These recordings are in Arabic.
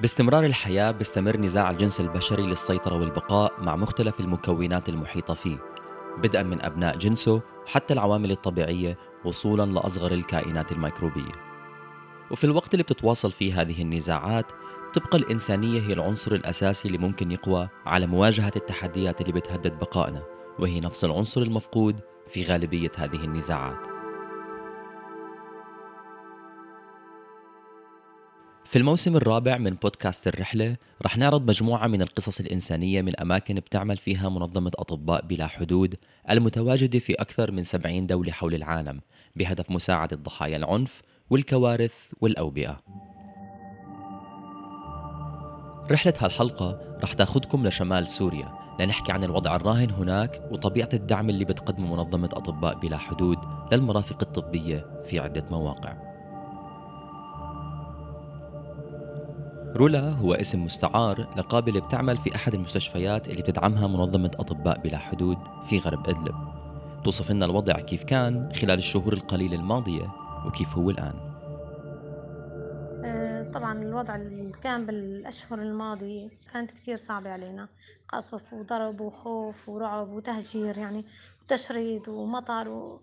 باستمرار الحياة بيستمر نزاع الجنس البشري للسيطرة والبقاء مع مختلف المكونات المحيطة فيه. بدءا من أبناء جنسه حتى العوامل الطبيعية وصولا لأصغر الكائنات الميكروبية. وفي الوقت اللي بتتواصل فيه هذه النزاعات تبقى الإنسانية هي العنصر الأساسي اللي ممكن يقوى على مواجهة التحديات اللي بتهدد بقائنا وهي نفس العنصر المفقود في غالبية هذه النزاعات. في الموسم الرابع من بودكاست الرحلة رح نعرض مجموعة من القصص الإنسانية من أماكن بتعمل فيها منظمة أطباء بلا حدود المتواجدة في أكثر من 70 دولة حول العالم بهدف مساعدة ضحايا العنف والكوارث والأوبئة. رحلة هالحلقة رح تاخدكم لشمال سوريا لنحكي عن الوضع الراهن هناك وطبيعة الدعم اللي بتقدمه منظمة أطباء بلا حدود للمرافق الطبية في عدة مواقع. رولا هو اسم مستعار لقابلة بتعمل في أحد المستشفيات اللي بتدعمها منظمة أطباء بلا حدود في غرب إدلب. توصف لنا الوضع كيف كان خلال الشهور القليلة الماضية وكيف هو الآن. آه، طبعا الوضع اللي كان بالأشهر الماضية كانت كتير صعبة علينا. قصف وضرب وخوف ورعب وتهجير يعني وتشريد ومطر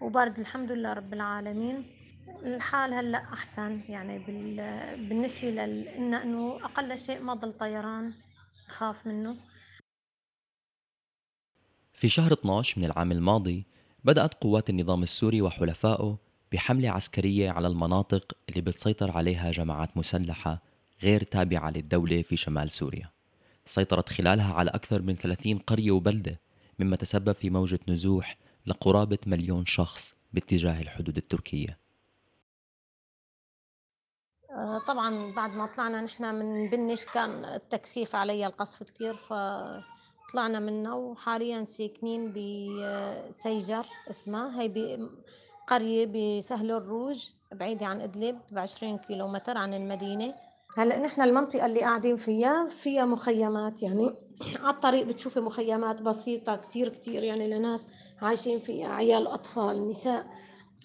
وبرد. الحمد لله رب العالمين. الحال هلا أحسن يعني بالنسبة لأن إنه أقل شيء ما ضل طيران خاف منه. في شهر 12 من العام الماضي بدأت قوات النظام السوري وحلفائه بحملة عسكرية على المناطق اللي بتسيطر عليها جماعات مسلحة غير تابعة للدولة في شمال سوريا. سيطرت خلالها على أكثر من 30 قرية وبلدة مما تسبب في موجة نزوح لقرابة مليون شخص باتجاه الحدود التركية. طبعا بعد ما طلعنا نحن من بنش كان التكثيف علي القصف كتير فطلعنا منه وحاليا ساكنين بسيجر اسمها هي قرية بسهل الروج بعيدة عن إدلب بعشرين كيلو متر عن المدينة. هلأ نحن المنطقة اللي قاعدين فيها فيها مخيمات يعني. على الطريق بتشوفي مخيمات بسيطة كتير كتير يعني لناس عايشين فيها عيال أطفال نساء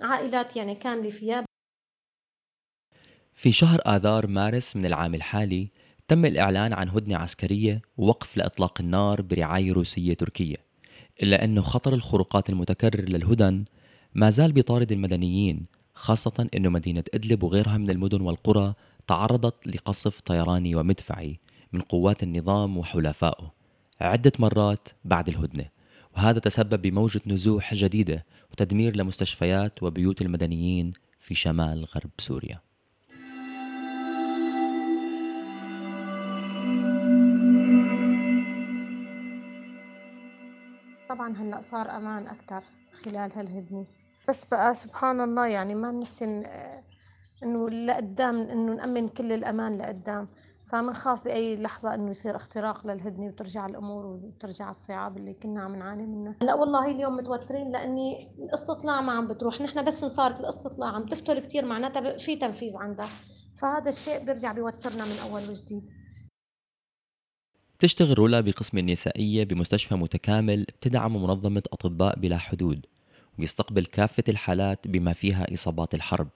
عائلات يعني كاملة فيها. في شهر آذار مارس من العام الحالي تم الإعلان عن هدنة عسكرية ووقف لإطلاق النار برعاية روسية تركية إلا أنه خطر الخروقات المتكرر للهدن ما زال بيطارد المدنيين خاصة أن مدينة إدلب وغيرها من المدن والقرى تعرضت لقصف طيراني ومدفعي من قوات النظام وحلفائه. عدة مرات بعد الهدنة وهذا تسبب بموجة نزوح جديدة وتدمير لمستشفيات وبيوت المدنيين في شمال غرب سوريا. طبعا هلأ صار أمان أكثر خلال هالهدنة. بس بقى سبحان الله يعني ما بنحسن آه، إنه لقدام إنه نأمن كل الأمان لقدام. فمنخاف بأي لحظة إنه يصير اختراق للهدنة وترجع الأمور وترجع الصعاب اللي كنا عم نعاني منها. لا والله اليوم متوترين لأني الاستطلاع ما عم بتروح. نحن بس صارت الاستطلاع عم تفتل كثير معناتها في تنفيذ عندها. فهذا الشيء بيرجع بيوترنا من أول وجديد. تشتغل رولا بقسم النسائية بمستشفى متكامل تدعم منظمة أطباء بلا حدود ويستقبل كافة الحالات بما فيها إصابات الحرب.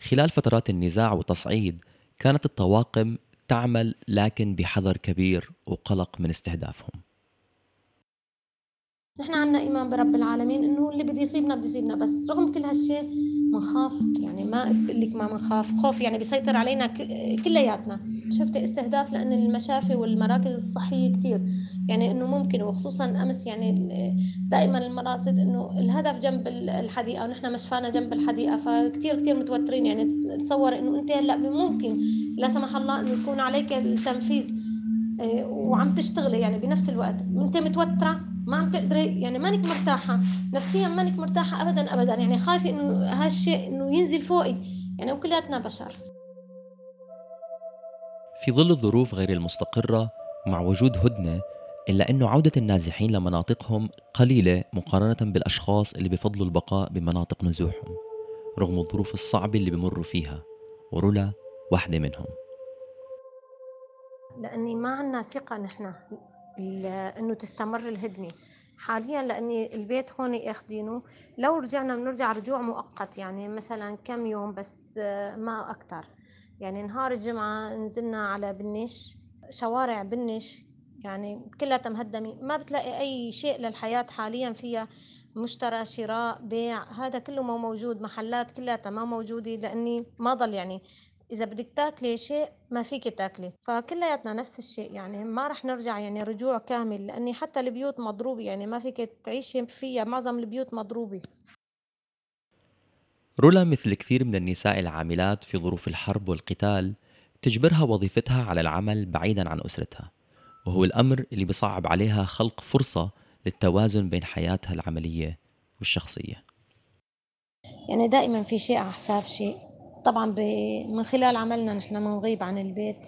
خلال فترات النزاع والتصعيد كانت الطواقم تعمل لكن بحذر كبير وقلق من استهدافهم. نحن عنا إيمان برب العالمين إنه اللي بده يصيبنا بده يصيبنا. بس رغم كل هالشيء بنخاف يعني ما بقول لك ما بنخاف خوف يعني بيسيطر علينا كلياتنا. شفت استهداف لأن المشافي والمراكز الصحية كتير. يعني إنه ممكن وخصوصا أمس يعني دائما المراصد إنه الهدف جنب الحديقة ونحن مشفانا جنب الحديقة. فكتير كتير متوترين. يعني تصور إنه أنت هلأ ممكن لا سمح الله إنه يكون عليك التنفيذ إيه، وعم تشتغلي يعني بنفس الوقت. انت متوترة ما عم تقدري يعني مانك مرتاحة. نفسيا مانك مرتاحة ابدا ابدا. يعني خايفة إنه هالشيء إنه ينزل فوقي. يعني وكلياتنا بشر. في ظل الظروف غير المستقرة ومع وجود هدنة إلا أنه عودة النازحين لمناطقهم قليلة مقارنة بالأشخاص اللي بفضلوا البقاء بمناطق نزوحهم رغم الظروف الصعبة اللي بمروا فيها. ورولا واحدة منهم. لأني ما عنا ثقة نحن. إنه تستمر الهدنة. حاليا لأني البيت هون اخذينه لو رجعنا بنرجع رجوع مؤقت يعني مثلا كم يوم بس ما أكثر يعني نهار الجمعة نزلنا على بنش شوارع بنش يعني كلها مهدمة ما بتلاقي أي شيء للحياة حاليا فيها. مشترى شراء بيع هذا كله ما موجود. محلات كلها ما موجودة لأني ما ضل يعني إذا بدك تاكلي شيء ما فيك تاكلي فكلياتنا نفس الشيء يعني ما رح نرجع يعني رجوع كامل لأني حتى البيوت مضروبة يعني ما فيك تعيشي فيها معظم البيوت مضروبة. رولا مثل كثير من النساء العاملات في ظروف الحرب والقتال تجبرها وظيفتها على العمل بعيدا عن أسرتها وهو الأمر اللي بصعب عليها خلق فرصة للتوازن بين حياتها العملية والشخصية. يعني دائما في شيء على حساب شيء. طبعا من خلال عملنا نحن بنغيب عن البيت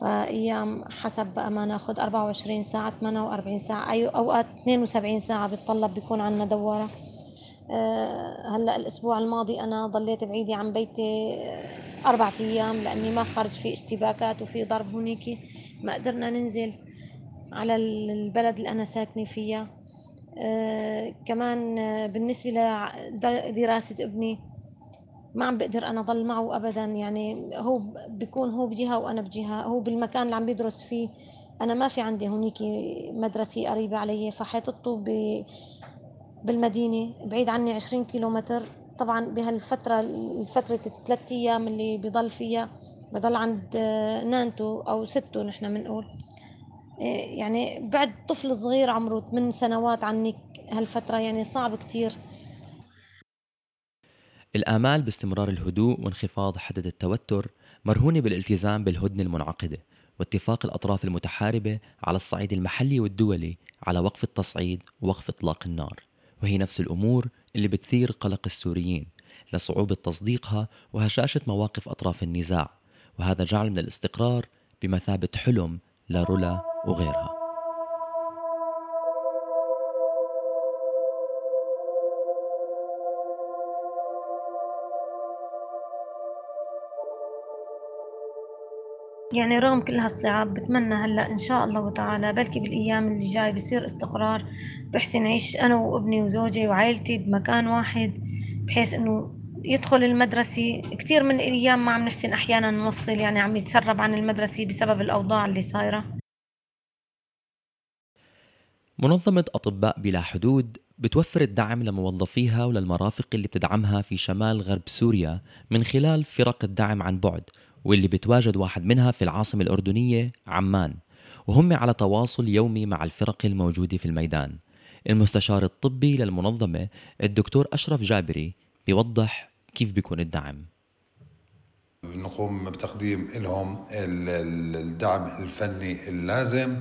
فأيام حسب بقى ما ناخد 24 ساعة 48 ساعة أي أوقات 72 ساعة بتطلب بيكون عنا دوارة. أه هلأ الأسبوع الماضي أنا ضليت بعيدة عن بيتي أربعة أيام لأني ما خرج في اشتباكات وفي ضرب هنيك ما قدرنا ننزل على البلد اللي أنا ساكنة فيها. أه كمان بالنسبة لدراسة ابني ما عم بقدر أنا ضل معه ابدا. يعني هو بيكون هو بجهة وأنا بجهة. هو بالمكان اللي عم بيدرس فيه أنا ما في عندي هونيك مدرسة قريبة علي فحيطته ب بالمدينة بعيد عني 20 كيلومتر. طبعا بهالفترة فتره الثلاث أيام اللي بضل فيها بضل عند نانتو أو ستو نحن بنقول يعني بعد طفل صغير عمره 8 سنوات عنك هالفترة يعني صعب كتير. الآمال باستمرار الهدوء وانخفاض حدة التوتر مرهونة بالالتزام بالهدنة المنعقدة واتفاق الأطراف المتحاربة على الصعيد المحلي والدولي على وقف التصعيد ووقف إطلاق النار. وهي نفس الأمور اللي بتثير قلق السوريين لصعوبة تصديقها وهشاشة مواقف أطراف النزاع وهذا جعل من الاستقرار بمثابة حلم لرولا وغيرها. يعني رغم كل هالصعاب بتمنى هلأ إن شاء الله تعالى بلكي بالأيام اللي جاي بصير استقرار بحسن اعيش أنا وأبني وزوجي وعائلتي بمكان واحد بحيث إنه يدخل المدرسة. كثير من الأيام ما عم نحسن أحيانا نوصل يعني عم يتسرب عن المدرسة بسبب الأوضاع اللي صايرة. منظمة أطباء بلا حدود بتوفر الدعم لموظفيها وللمرافق اللي بتدعمها في شمال غرب سوريا من خلال فرق الدعم عن بعد واللي بتواجد واحد منها في العاصمة الأردنية عمان وهم على تواصل يومي مع الفرق الموجودة في الميدان. المستشار الطبي للمنظمة الدكتور أشرف جابري بيوضح كيف بيكون الدعم. نقوم بتقديم لهم الدعم الفني اللازم.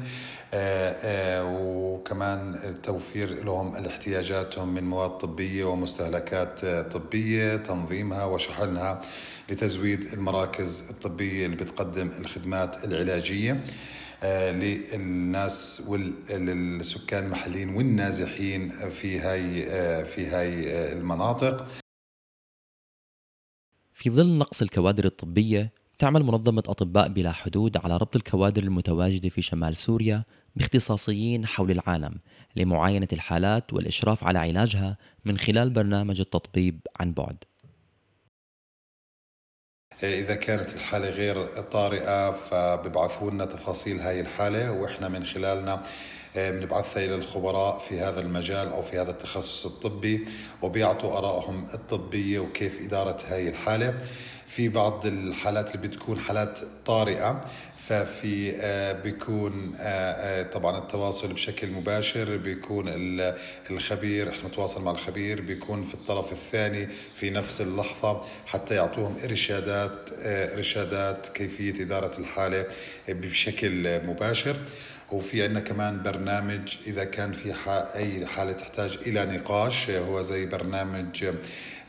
آه، آه، وكمان توفير لهم الاحتياجاتهم من مواد طبية ومستهلكات طبية تنظيمها وشحنها لتزويد المراكز الطبية اللي بتقدم الخدمات العلاجية آه، للناس والسكان المحليين والنازحين في هاي في هاي المناطق. في ظل نقص الكوادر الطبية تعمل منظمة أطباء بلا حدود على ربط الكوادر المتواجدة في شمال سوريا باختصاصيين حول العالم لمعاينة الحالات والإشراف على علاجها من خلال برنامج التطبيب عن بعد. إذا كانت الحالة غير طارئة فببعثوا لنا تفاصيل هاي الحالة وإحنا من خلالنا بنبعثها إلى الخبراء في هذا المجال أو في هذا التخصص الطبي وبيعطوا آرائهم الطبية وكيف إدارة هاي الحالة. في بعض الحالات اللي بتكون حالات طارئة ففي آه، بيكون آه، طبعا التواصل بشكل مباشر بيكون الخبير إحنا نتواصل مع الخبير بيكون في الطرف الثاني في نفس اللحظة حتى يعطوهم إرشادات إرشادات كيفية إدارة الحالة بشكل مباشر. وفي عندنا كمان برنامج إذا كان في أي حالة تحتاج إلى نقاش هو زي برنامج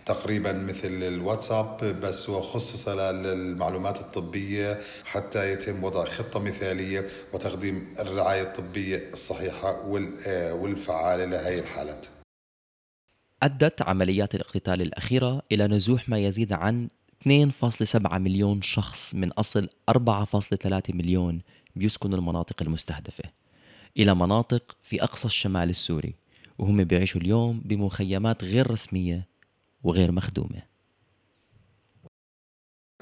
تقريبا مثل الواتساب بس هو خصص للمعلومات الطبية حتى يتم وضع خطة مثالية وتقديم الرعاية الطبية الصحيحة والفعالة لهذه الحالات. أدت عمليات الاقتتال الأخيرة إلى نزوح ما يزيد عن 2.7 مليون شخص من أصل 4.3 مليون بيسكنوا المناطق المستهدفة إلى مناطق في أقصى الشمال السوري وهم بيعيشوا اليوم بمخيمات غير رسمية وغير مخدومة.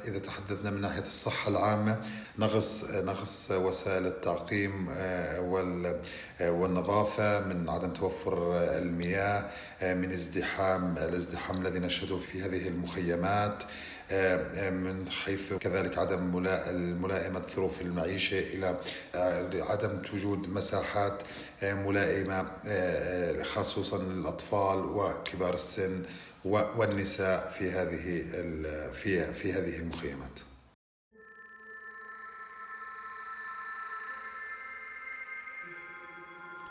إذا تحدثنا من ناحية الصحة العامة نقص نقص وسائل التعقيم آه، آه، والنظافة من عدم توفر المياه آه، من ازدحام الازدحام الذي نشهده في هذه المخيمات من حيث كذلك عدم ملائمة ظروف المعيشة إلى عدم وجود مساحات ملائمة خصوصا للأطفال وكبار السن والنساء في هذه في في هذه المخيمات.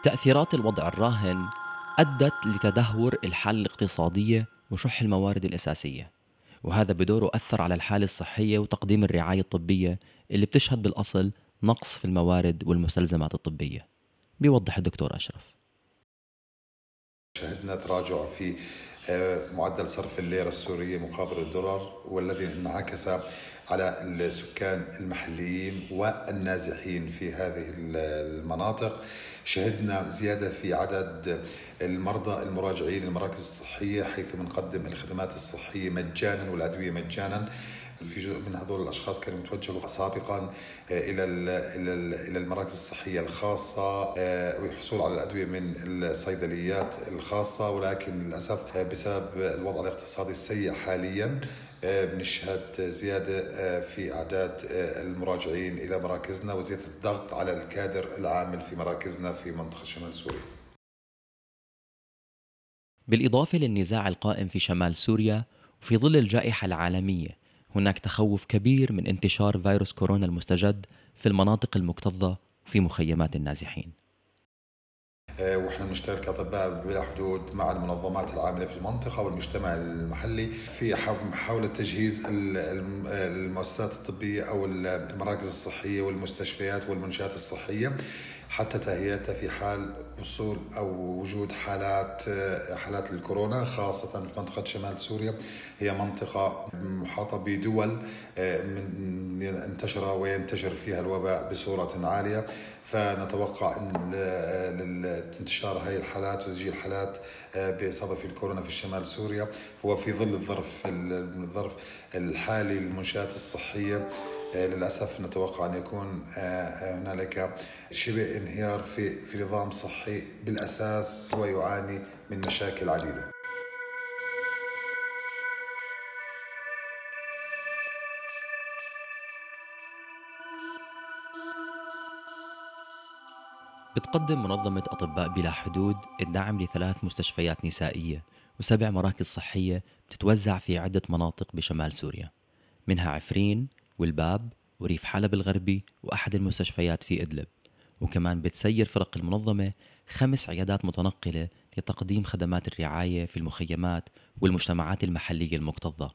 تأثيرات الوضع الراهن أدت لتدهور الحالة الاقتصادية وشح الموارد الأساسية وهذا بدوره أثر على الحالة الصحية وتقديم الرعاية الطبية اللي بتشهد بالأصل نقص في الموارد والمستلزمات الطبية. بيوضح الدكتور أشرف. شهدنا تراجع في معدل صرف الليرة السورية مقابل الدولار والذي انعكس على السكان المحليين والنازحين في هذه المناطق. شهدنا زيادة في عدد المرضى المراجعين للمراكز الصحية حيث بنقدم الخدمات الصحية مجانا والأدوية مجانا. في جزء من هذول الأشخاص كانوا متوجهوا سابقا آه، إلى إلى المراكز الصحية الخاصة آه، والحصول على الأدوية من الصيدليات الخاصة. ولكن للأسف آه، بسبب الوضع الاقتصادي السيء حاليا بنشهد زيادة في أعداد المراجعين إلى مراكزنا وزيادة الضغط على الكادر العامل في مراكزنا في منطقة شمال سوريا. بالإضافة للنزاع القائم في شمال سوريا وفي ظل الجائحة العالمية هناك تخوف كبير من انتشار فيروس كورونا المستجد في المناطق المكتظة في مخيمات النازحين. آه، وإحنا بنشتغل كاطباء بلا حدود مع المنظمات العاملة في المنطقة والمجتمع المحلي في محاوله تجهيز المؤسسات الطبية أو المراكز الصحية والمستشفيات والمنشآت الصحية. حتى تهيئتها في حال وصول أو وجود حالات حالات الكورونا خاصة في منطقة شمال سوريا. هي منطقة محاطة بدول من انتشر وينتشر فيها الوباء بصورة عالية. فنتوقع إن انتشار هذه الحالات وتسجيل حالات بإصابة في الكورونا في شمال سوريا هو في ظل الظرف الظرف الحالي للمنشات الصحية. للأسف نتوقع أن يكون آه، هنالك شبه انهيار في في نظام صحي بالأساس هو يعاني من مشاكل عديدة. بتقدم منظمة أطباء بلا حدود الدعم لثلاث مستشفيات نسائية وسبع مراكز صحية بتتوزع في عدة مناطق بشمال سوريا منها عفرين والباب وريف حلب الغربي وأحد المستشفيات في إدلب. وكمان بتسير فرق المنظمة خمس عيادات متنقلة لتقديم خدمات الرعاية في المخيمات والمجتمعات المحلية المكتظة.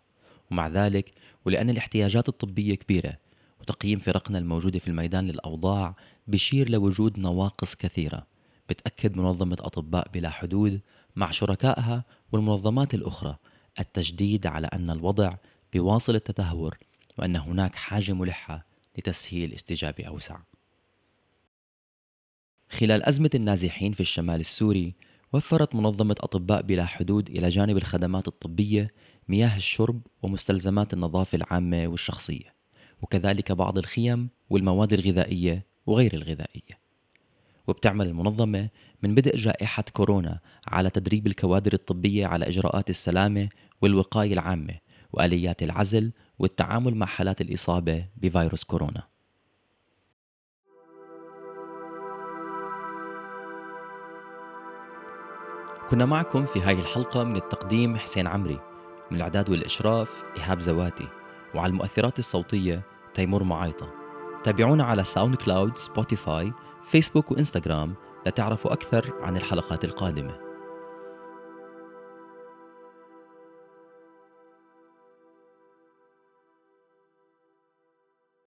ومع ذلك ولأن الاحتياجات الطبية كبيرة وتقييم فرقنا الموجودة في الميدان للأوضاع بشير لوجود نواقص كثيرة بتأكد منظمة أطباء بلا حدود مع شركائها والمنظمات الأخرى التجديد على أن الوضع بواصل التدهور وأن هناك حاجة ملحة لتسهيل استجابة أوسع. خلال أزمة النازحين في الشمال السوري وفرت منظمة أطباء بلا حدود إلى جانب الخدمات الطبية مياه الشرب ومستلزمات النظافة العامة والشخصية وكذلك بعض الخيم والمواد الغذائية وغير الغذائية. وبتعمل المنظمة من بدء جائحة كورونا على تدريب الكوادر الطبية على إجراءات السلامة والوقاية العامة وآليات العزل والتعامل مع حالات الإصابة بفيروس كورونا. كنا معكم في هاي الحلقة من التقديم حسين عمري من الإعداد والإشراف إيهاب زواتي وعلى المؤثرات الصوتية تيمور معايطة. تابعونا على ساوند كلاود سبوتيفاي فيسبوك وإنستغرام لتعرفوا أكثر عن الحلقات القادمة.